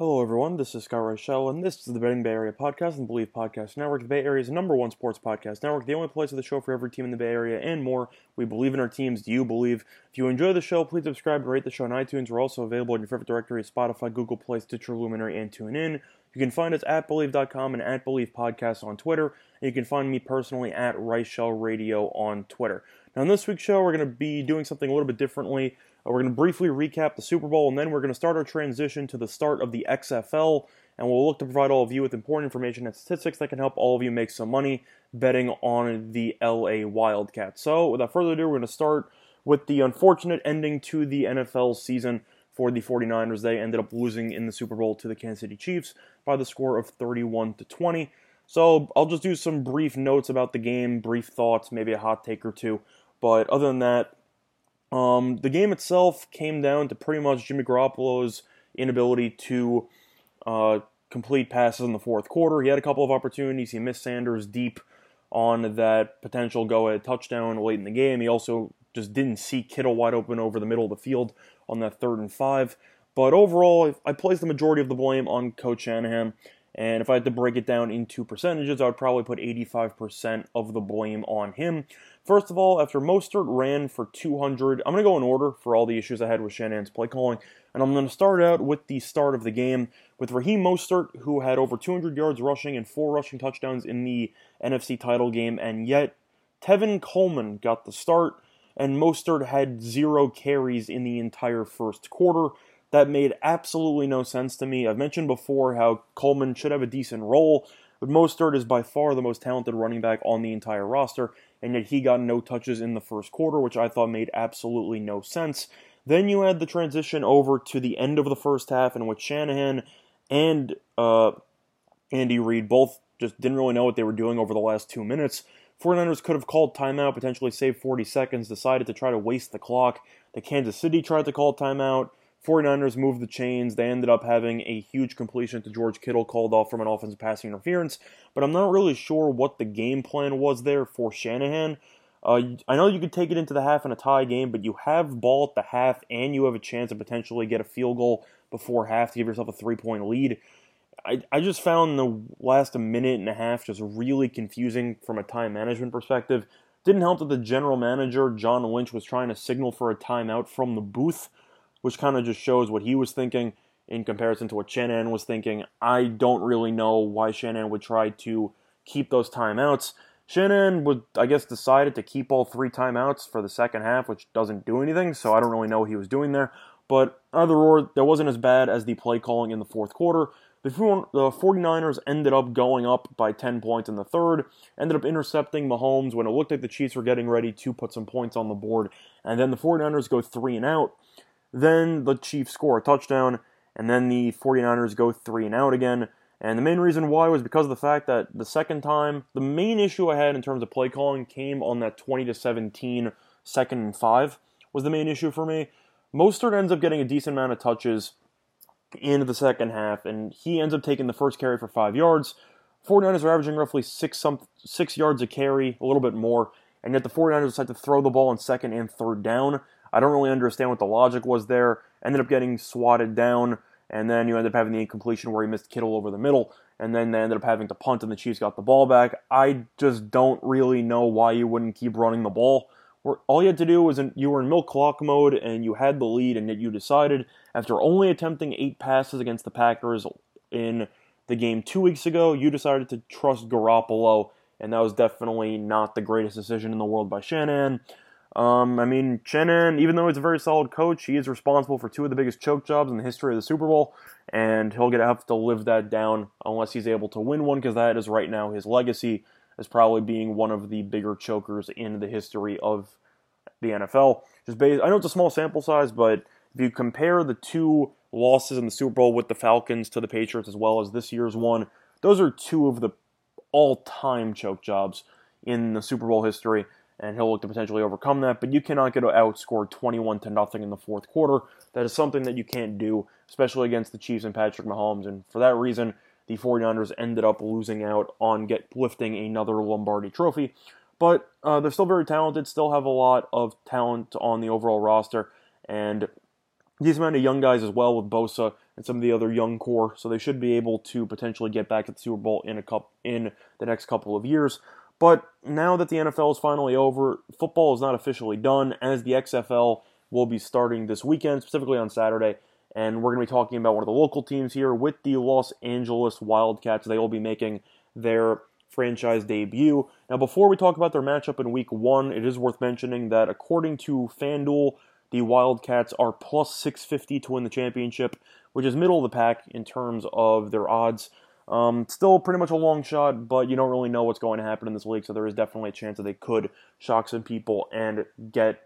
Hello, everyone. This is Scott Reichel, and this is the Betting Bay Area podcast and Bleav Podcast Network, the Bay Area's number one sports podcast network, the only place of the show for every team in the Bay Area and more. We believe in our teams. Do you believe? If you enjoy the show, please subscribe and rate the show on iTunes. We're also available in your favorite directory Spotify, Google Play, Stitcher, Luminary, and TuneIn. You can find us at Bleav.com and at Bleav Podcast on Twitter. And you can find me personally at Reichel Radio on Twitter. Now, in this week's show, we're going to be doing something a little bit differently. Uh, we're going to briefly recap the Super Bowl, and then we're going to start our transition to the start of the XFL. And we'll look to provide all of you with important information and statistics that can help all of you make some money betting on the LA Wildcats. So, without further ado, we're going to start with the unfortunate ending to the NFL season for the 49ers. They ended up losing in the Super Bowl to the Kansas City Chiefs by the score of 31 to 20. So, I'll just do some brief notes about the game, brief thoughts, maybe a hot take or two. But other than that, um, the game itself came down to pretty much Jimmy Garoppolo's inability to uh, complete passes in the fourth quarter. He had a couple of opportunities. He missed Sanders deep on that potential go-ahead touchdown late in the game. He also just didn't see Kittle wide open over the middle of the field on that third and five. But overall, I place the majority of the blame on Coach Shanahan. And if I had to break it down into percentages, I would probably put 85% of the blame on him. First of all, after Mostert ran for 200, I'm going to go in order for all the issues I had with Shanahan's play calling. And I'm going to start out with the start of the game with Raheem Mostert, who had over 200 yards rushing and four rushing touchdowns in the NFC title game. And yet, Tevin Coleman got the start, and Mostert had zero carries in the entire first quarter. That made absolutely no sense to me. I've mentioned before how Coleman should have a decent role, but Mostert is by far the most talented running back on the entire roster, and yet he got no touches in the first quarter, which I thought made absolutely no sense. Then you add the transition over to the end of the first half, in which Shanahan and uh, Andy Reid both just didn't really know what they were doing over the last two minutes. 49ers could have called timeout, potentially saved 40 seconds, decided to try to waste the clock. The Kansas City tried to call timeout. 49ers moved the chains. They ended up having a huge completion to George Kittle called off from an offensive passing interference. But I'm not really sure what the game plan was there for Shanahan. Uh, I know you could take it into the half in a tie game, but you have ball at the half and you have a chance to potentially get a field goal before half to give yourself a three point lead. I, I just found the last minute and a half just really confusing from a time management perspective. Didn't help that the general manager, John Lynch, was trying to signal for a timeout from the booth which kind of just shows what he was thinking in comparison to what Shanahan was thinking. I don't really know why Shanahan would try to keep those timeouts. Shanahan would, I guess, decided to keep all three timeouts for the second half, which doesn't do anything, so I don't really know what he was doing there. But either or, that wasn't as bad as the play calling in the fourth quarter. The 49ers ended up going up by 10 points in the third, ended up intercepting Mahomes when it looked like the Chiefs were getting ready to put some points on the board. And then the 49ers go three and out. Then the Chiefs score a touchdown, and then the 49ers go three and out again. And the main reason why was because of the fact that the second time, the main issue I had in terms of play calling came on that 20 to 17 second and five was the main issue for me. Mostert ends up getting a decent amount of touches in the second half, and he ends up taking the first carry for five yards. 49ers are averaging roughly six some six yards a carry, a little bit more, and yet the 49ers decide to throw the ball on second and third down. I don't really understand what the logic was there. Ended up getting swatted down, and then you end up having the incompletion where he missed Kittle over the middle, and then they ended up having to punt, and the Chiefs got the ball back. I just don't really know why you wouldn't keep running the ball. All you had to do was in, you were in milk clock mode, and you had the lead, and yet you decided after only attempting eight passes against the Packers in the game two weeks ago, you decided to trust Garoppolo, and that was definitely not the greatest decision in the world by Shanahan. Um, I mean, Shanahan, even though he's a very solid coach, he is responsible for two of the biggest choke jobs in the history of the Super Bowl, and he'll get have to live that down unless he's able to win one, because that is right now his legacy as probably being one of the bigger chokers in the history of the NFL. Just based, I know it's a small sample size, but If you compare the two losses in the Super Bowl with the Falcons to the Patriots as well as this year's one, those are two of the all-time choke jobs in the Super Bowl history, and he'll look to potentially overcome that. But you cannot get outscored 21 to nothing in the fourth quarter. That is something that you can't do, especially against the Chiefs and Patrick Mahomes. And for that reason, the 49ers ended up losing out on get lifting another Lombardi trophy. But uh, they're still very talented, still have a lot of talent on the overall roster, and these amount of young guys as well with Bosa and some of the other young core, so they should be able to potentially get back to the Super Bowl in a cup in the next couple of years. But now that the NFL is finally over, football is not officially done, as the XFL will be starting this weekend, specifically on Saturday. And we're going to be talking about one of the local teams here with the Los Angeles Wildcats. They will be making their franchise debut. Now, before we talk about their matchup in week one, it is worth mentioning that according to FanDuel, the Wildcats are plus 650 to win the championship, which is middle of the pack in terms of their odds. Um, still pretty much a long shot, but you don't really know what's going to happen in this league, so there is definitely a chance that they could shock some people and get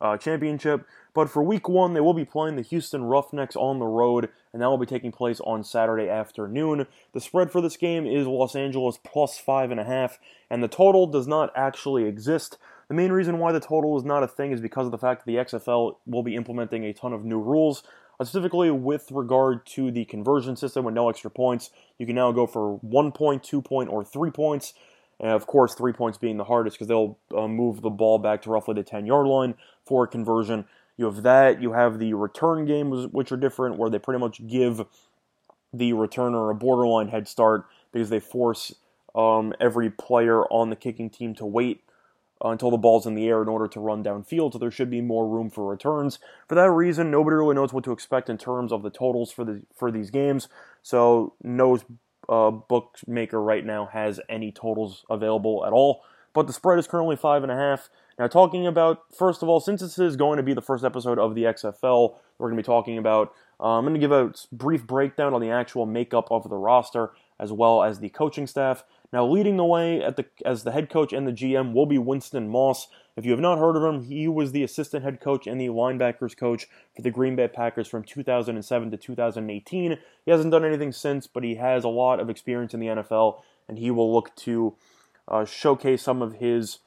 a championship. But for week one, they will be playing the Houston Roughnecks on the road, and that will be taking place on Saturday afternoon. The spread for this game is Los Angeles plus five and a half, and the total does not actually exist. The main reason why the total is not a thing is because of the fact that the XFL will be implementing a ton of new rules uh, specifically with regard to the conversion system with no extra points. You can now go for one point, two point, or three points. And of course, three points being the hardest because they'll uh, move the ball back to roughly the 10 yard line for a conversion. You have that. You have the return games, which are different, where they pretty much give the returner a borderline head start because they force um, every player on the kicking team to wait uh, until the ball's in the air in order to run downfield, so there should be more room for returns. For that reason, nobody really knows what to expect in terms of the totals for the for these games. So no uh, bookmaker right now has any totals available at all. But the spread is currently five and a half. Now, talking about first of all, since this is going to be the first episode of the XFL, we're going to be talking about. Uh, I'm going to give a brief breakdown on the actual makeup of the roster as well as the coaching staff. Now, leading the way the as the head coach and the GM will be Winston Moss. If you have not heard of him, he was the assistant head coach and the linebackers coach for the Green Bay Packers from 2007 to 2018. He hasn't done anything since, but he has a lot of experience in the NFL, and he will look to uh, showcase some of his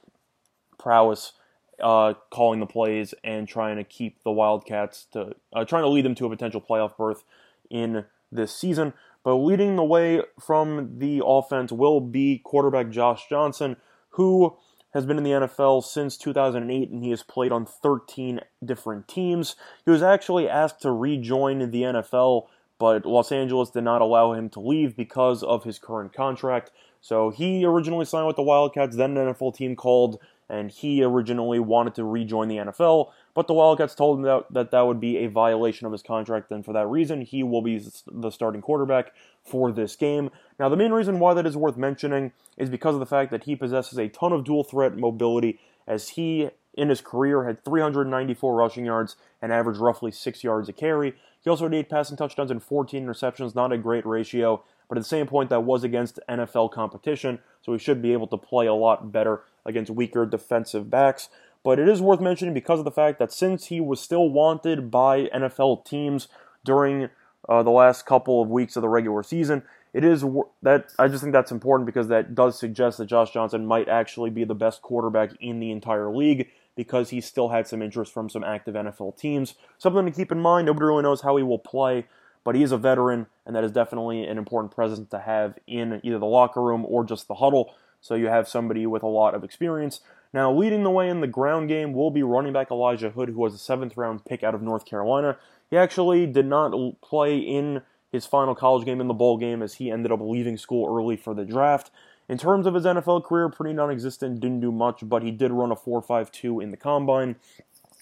prowess uh, calling the plays and trying to keep the Wildcats to uh, trying to lead them to a potential playoff berth in this season. But leading the way from the offense will be quarterback Josh Johnson, who has been in the NFL since 2008 and he has played on 13 different teams. He was actually asked to rejoin the NFL, but Los Angeles did not allow him to leave because of his current contract. So he originally signed with the Wildcats, then an NFL team called and he originally wanted to rejoin the NFL, but the Wildcats told him that, that that would be a violation of his contract, and for that reason, he will be the starting quarterback for this game. Now, the main reason why that is worth mentioning is because of the fact that he possesses a ton of dual threat mobility, as he, in his career, had 394 rushing yards and averaged roughly 6 yards a carry. He also had 8 passing touchdowns and 14 interceptions, not a great ratio, but at the same point, that was against NFL competition, so he should be able to play a lot better against weaker defensive backs. But it is worth mentioning because of the fact that since he was still wanted by NFL teams during uh, the last couple of weeks of the regular season, it is that I just think that's important because that does suggest that Josh Johnson might actually be the best quarterback in the entire league because he still had some interest from some active NFL teams. Something to keep in mind. Nobody really knows how he will play, but he is a veteran, and that is definitely an important presence to have in either the locker room or just the huddle. So you have somebody with a lot of experience. Now, leading the way in the ground game will be running back Elijah Hood, who was a seventh round pick out of North Carolina. He actually did not play in his final college game in the bowl game as he ended up leaving school early for the draft. In terms of his NFL career, pretty non existent, didn't do much, but he did run a 4.52 in the combine.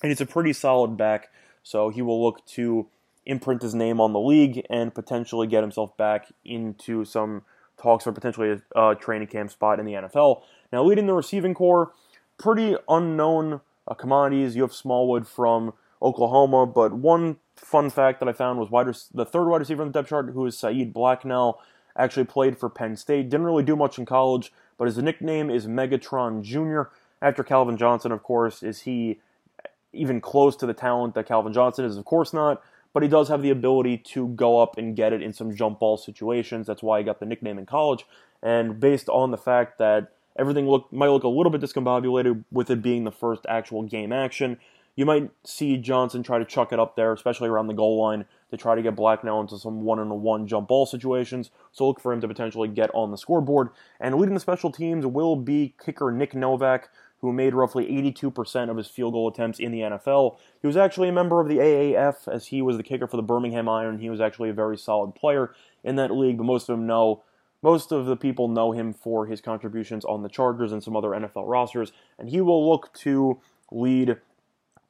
And he's a pretty solid back, so he will look to imprint his name on the league and potentially get himself back into some talks for potentially a, a training camp spot in the NFL. Now, leading the receiving corps, pretty unknown uh, commodities. You have Smallwood from Oklahoma, but one fun fact that I found was wide the third wide receiver on the depth chart, who is Saeed Blacknall, actually played for Penn State. Didn't really do much in college, but his nickname is Megatron Jr. After Calvin Johnson, of course, is he even close to the talent that Calvin Johnson is? Of course not. But he does have the ability to go up and get it in some jump ball situations. That's why he got the nickname in college. And based on the fact that everything look might look a little bit discombobulated with it being the first actual game action, you might see Johnson try to chuck it up there, especially around the goal line, to try to get Blacknall into some one on one jump ball situations. So look for him to potentially get on the scoreboard. And leading the special teams will be kicker Nick Novak, who made roughly 82% of his field goal attempts in the NFL. He was actually a member of the AAF as he was the kicker for the Birmingham Iron. He was actually a very solid player in that league, but most of them know most of the people know him for his contributions on the Chargers and some other NFL rosters, and he will look to lead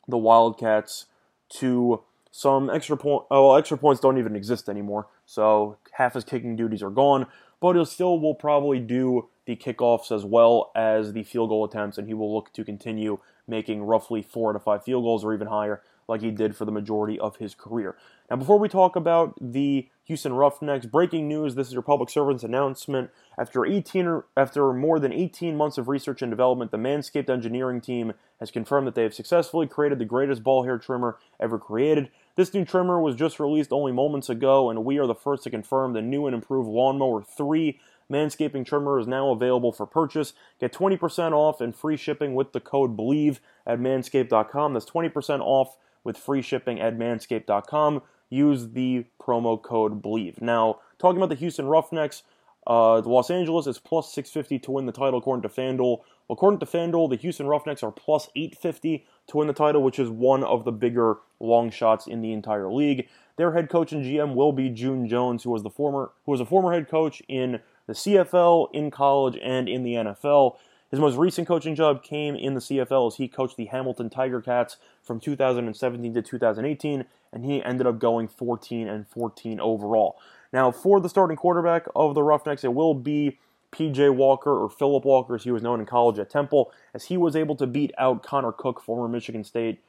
the Wildcats to some extra point. Oh, uh, well, extra points don't even exist anymore, so half his kicking duties are gone. But he'll still will probably do the kickoffs as well as the field goal attempts, and he will look to continue making roughly four to five field goals or even higher, like he did for the majority of his career. Now, before we talk about the Houston Roughnecks, breaking news: this is your public servant's announcement. After 18, after more than 18 months of research and development, the Manscaped engineering team has confirmed that they have successfully created the greatest ball hair trimmer ever created. This new trimmer was just released only moments ago, and we are the first to confirm the new and improved Lawnmower 3 Manscaping trimmer is now available for purchase. Get 20% off and free shipping with the code BELIEVE at manscaped.com. That's 20% off with free shipping at manscaped.com. Use the promo code BELIEVE. Now, talking about the Houston Roughnecks, uh, the Los Angeles is plus 650 to win the title according to FanDuel. According to FanDuel, the Houston Roughnecks are plus 850 to win the title, which is one of the bigger long shots in the entire league. Their head coach and GM will be June Jones, who was the former who was a former head coach in the CFL, in college, and in the NFL. His most recent coaching job came in the CFL as he coached the Hamilton Tiger Cats from 2017 to 2018, and he ended up going 14 and 14 overall. Now, for the starting quarterback of the Roughnecks, it will be PJ Walker or Philip Walker, as he was known in college at Temple, as he was able to beat out Connor Cook, former Michigan State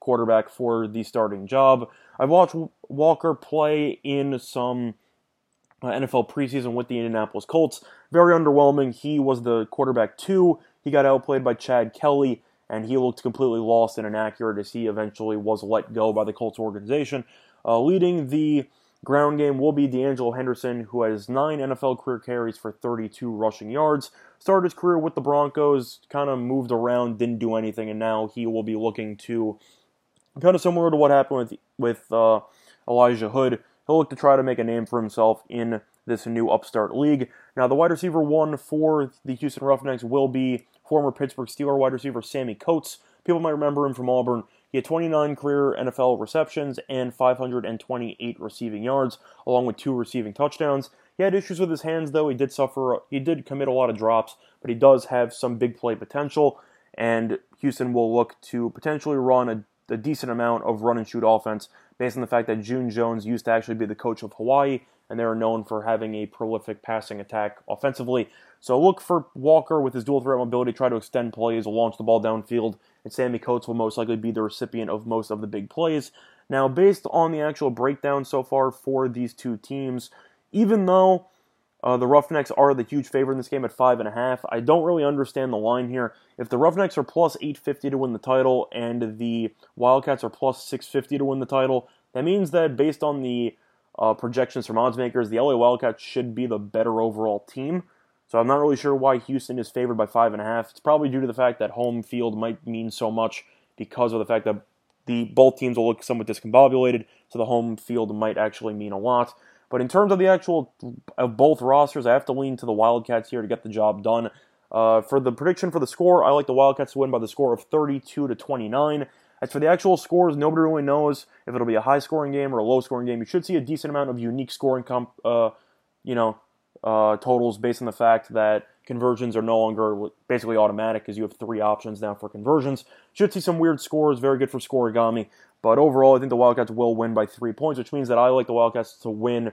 quarterback, for the starting job. I've watched Walker play in some NFL preseason with the Indianapolis Colts. Very underwhelming. He was the quarterback two. He got outplayed by Chad Kelly, and he looked completely lost and inaccurate as he eventually was let go by the Colts organization. Uh, leading the ground game will be De'Angelo Henderson, who has nine NFL career carries for 32 rushing yards. Started his career with the Broncos, kind of moved around, didn't do anything, and now he will be looking to kind of similar to what happened with with uh, Elijah Hood. He'll look to try to make a name for himself in this new upstart league. Now, the wide receiver one for the Houston Roughnecks will be former Pittsburgh Steeler wide receiver Sammy Coates. People might remember him from Auburn. He had 29 career NFL receptions and 528 receiving yards, along with two receiving touchdowns. He had issues with his hands, though. He did suffer, he did commit a lot of drops, but he does have some big play potential. And Houston will look to potentially run a, a decent amount of run and shoot offense based on the fact that June Jones used to actually be the coach of Hawaii, and they are known for having a prolific passing attack offensively. So look for Walker with his dual threat mobility, try to extend plays, launch the ball downfield, and Sammy Coates will most likely be the recipient of most of the big plays. Now, based on the actual breakdown so far for these two teams, even though uh, the Roughnecks are the huge favorite in this game at five and a half. I don't really understand the line here. If the Roughnecks are plus 850 to win the title and the Wildcats are plus 650 to win the title, that means that based on the uh, projections from odds makers, the LA Wildcats should be the better overall team. So I'm not really sure why Houston is favored by five and a half. It's probably due to the fact that home field might mean so much because of the fact that the both teams will look somewhat discombobulated, so the home field might actually mean a lot. But in terms of the actual of both rosters, I have to lean to the Wildcats here to get the job done. Uh, for the prediction for the score, I like the Wildcats to win by the score of 32 to 29. As for the actual scores, nobody really knows if it'll be a high scoring game or a low scoring game. You should see a decent amount of unique scoring comp, uh, you know, uh, totals based on the fact that conversions are no longer basically automatic because you have three options now for conversions. Should see some weird scores, very good for scorigami. But overall, I think the Wildcats will win by three points, which means that I like the Wildcats to win,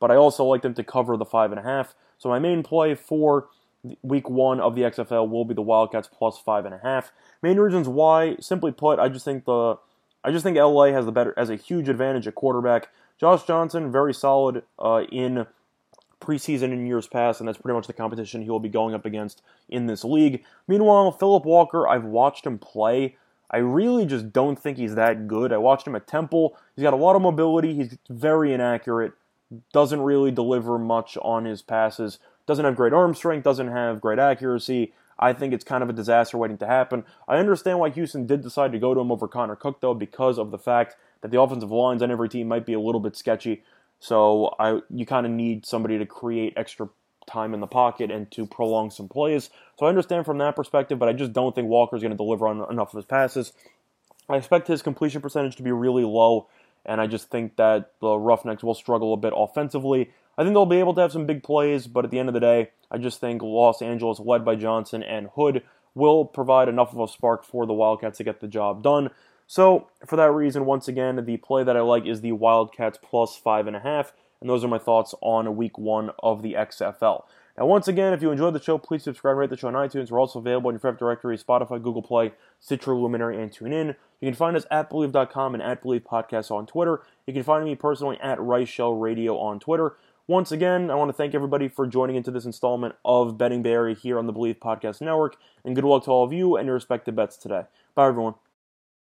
but I also like them to cover the five and a half. So my main play for week one of the XFL will be the Wildcats plus five and a half. Main reasons why, simply put, I just think the I just think LA has the better has a huge advantage at quarterback. Josh Johnson, very solid uh, in preseason in years past, and that's pretty much the competition he will be going up against in this league. Meanwhile, Philip Walker, I've watched him play. I really just don't think he's that good. I watched him at Temple. He's got a lot of mobility. He's very inaccurate. Doesn't really deliver much on his passes. Doesn't have great arm strength. Doesn't have great accuracy. I think it's kind of a disaster waiting to happen. I understand why Houston did decide to go to him over Connor Cook, though, because of the fact that the offensive lines on every team might be a little bit sketchy. So I, you kind of need somebody to create extra time in the pocket and to prolong some plays. So I understand from that perspective, but I just don't think Walker's going to deliver on enough of his passes. I expect his completion percentage to be really low, and I just think that the Roughnecks will struggle a bit offensively. I think they'll be able to have some big plays, but at the end of the day, I just think Los Angeles, led by Johnson and Hood, will provide enough of a spark for the Wildcats to get the job done. So, for that reason, once again, the play that I like is the Wildcats plus five and a half, and those are my thoughts on week one of the XFL. Now, once again, if you enjoyed the show, please subscribe, rate the show on iTunes. We're also available in your favorite directory, Spotify, Google Play, Stitcher, Luminary, and TuneIn. You can find us at Bleav.com and at Bleav Podcasts on Twitter. You can find me personally at Reichel Radio on Twitter. Once again, I want to thank everybody for joining into this installment of Betting Bay Area on the Bleav Podcast Network, and good luck to all of you and your respective bets today. Bye, everyone.